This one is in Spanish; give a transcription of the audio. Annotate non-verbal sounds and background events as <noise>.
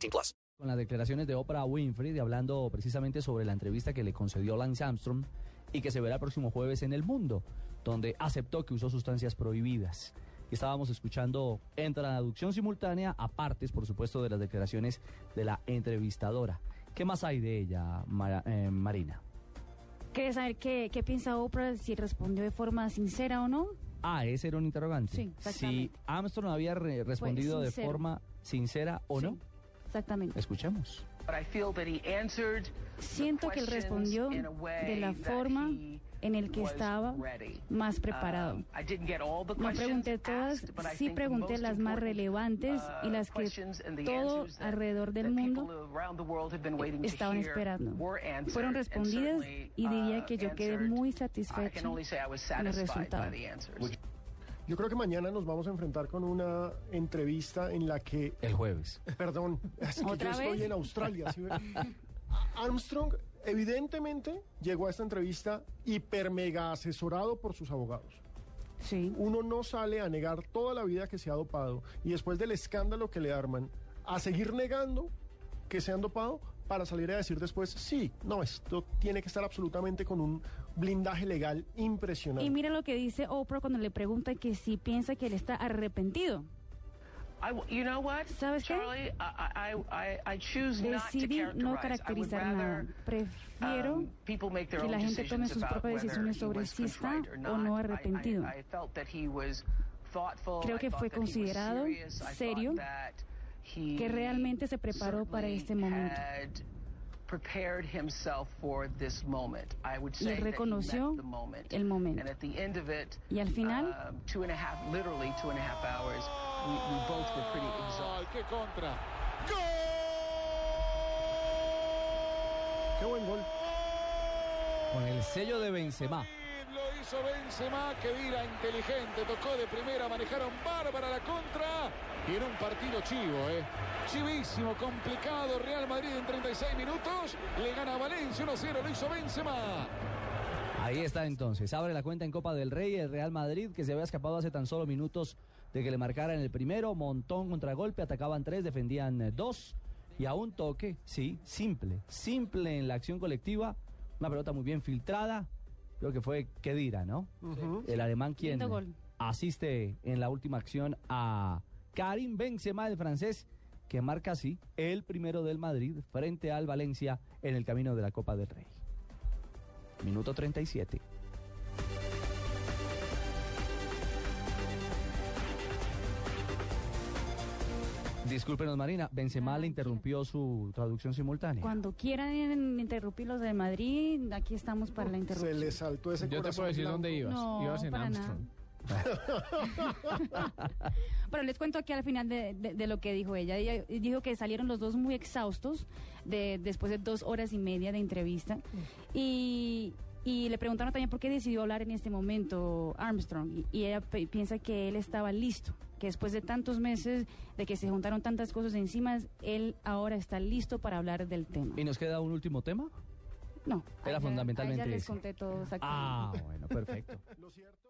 18 plus. con las declaraciones de Oprah Winfrey hablando precisamente sobre la entrevista que le concedió Lance Armstrong y que se verá el próximo jueves en El Mundo, donde aceptó que usó sustancias prohibidas. Estábamos escuchando en traducción simultánea, apartes, por supuesto, de las declaraciones de la entrevistadora. ¿Qué más hay de ella, Mara- eh, Marina? ¿Quieres saber qué, qué piensa Oprah, si respondió de forma sincera o no? Ah, ese era un interrogante. Sí, Si. Armstrong había re- respondido de forma sincera o no, exactamente. escuchemos. But I feel that he answered the Siento que él respondió in a way de la forma he en el que was estaba más preparado. Um, I didn't get all the No pregunté todas, sí pregunté most las más relevantes y uh, las que questions and the todo alrededor del mundo people around the world have been waiting to estaban esperando. were answered, Fueron and respondidas y diría uh, que yo quedé muy satisfecho con el resultado. Yo creo que mañana nos vamos a enfrentar con una entrevista en la que, El jueves. perdón, <laughs> es que yo ¿Otra estoy en Australia. ¿sí? <laughs> Armstrong evidentemente llegó a esta entrevista hiper mega asesorado por sus abogados. Sí. Uno no sale a negar toda la vida que se ha dopado y después del escándalo que le arman, a seguir negando que se han dopado para salir a decir después, sí, no, esto tiene que estar absolutamente con un blindaje legal impresionante. Y mira lo que dice Oprah cuando le pregunta que si piensa que él está arrepentido. I w- you know what, ¿Sabes qué? Charlie? I, I, I, I choose not to Decidí no caracterizar nada. rather Prefiero um, people make their que la gente tome sus propias decisiones sobre si está o no I- I- arrepentido. I felt that he was thoughtful. Creo I que fue that he was considerado, serio, that que realmente se preparó para este momento. had prepared himself for this moment. I would Y él reconoció met the moment. el momento. And at the end of it, Y al final, um, two and a half, literally two and a half hours, we, we both were pretty exhausted. ¡Qué contra! Qué buen gol. Con el sello de Benzema. Lo hizo Benzema, que vira inteligente, tocó de primera, manejaron bárbara la contra. Y en un partido chivo, ¿eh? Chivísimo, complicado. Real Madrid en 36 minutos. Le gana a Valencia 1-0, lo hizo Benzema. Ahí está entonces. Abre la cuenta en Copa del Rey el Real Madrid que se había escapado hace tan solo minutos de que le marcaran el primero. Montón contragolpe, atacaban tres, defendían eh, dos. Y a un toque, sí, simple. Simple en la acción colectiva. Una pelota muy bien filtrada. Creo que fue Kedira, ¿no? El alemán quien asiste en la última acción a Karim Benzema, el francés, que marca así el primero del Madrid frente al Valencia en el camino de la Copa del Rey. Minuto 37. Discúlpenos, Marina. Benzema le interrumpió su traducción simultánea. Cuando quieran interrumpir los de Madrid, aquí estamos para la Se interrupción. le saltó ese Yo te puedo decir blanco. dónde ibas. No, ibas en para Armstrong. <laughs> Bueno, les cuento aquí al final de, de- de lo que dijo ella. Ella dijo que salieron los dos muy exhaustos de, después de dos horas y media de entrevista. Y, y le preguntaron también por qué decidió hablar en este momento Armstrong. Y, y ella piensa que él estaba listo, que después de tantos meses, de que se juntaron tantas cosas encima, él ahora está listo para hablar del tema. ¿Y nos queda un último tema? No. Era fundamentalmente ya les ese. conté todo exactamente. Ah, bueno, perfecto. Lo cierto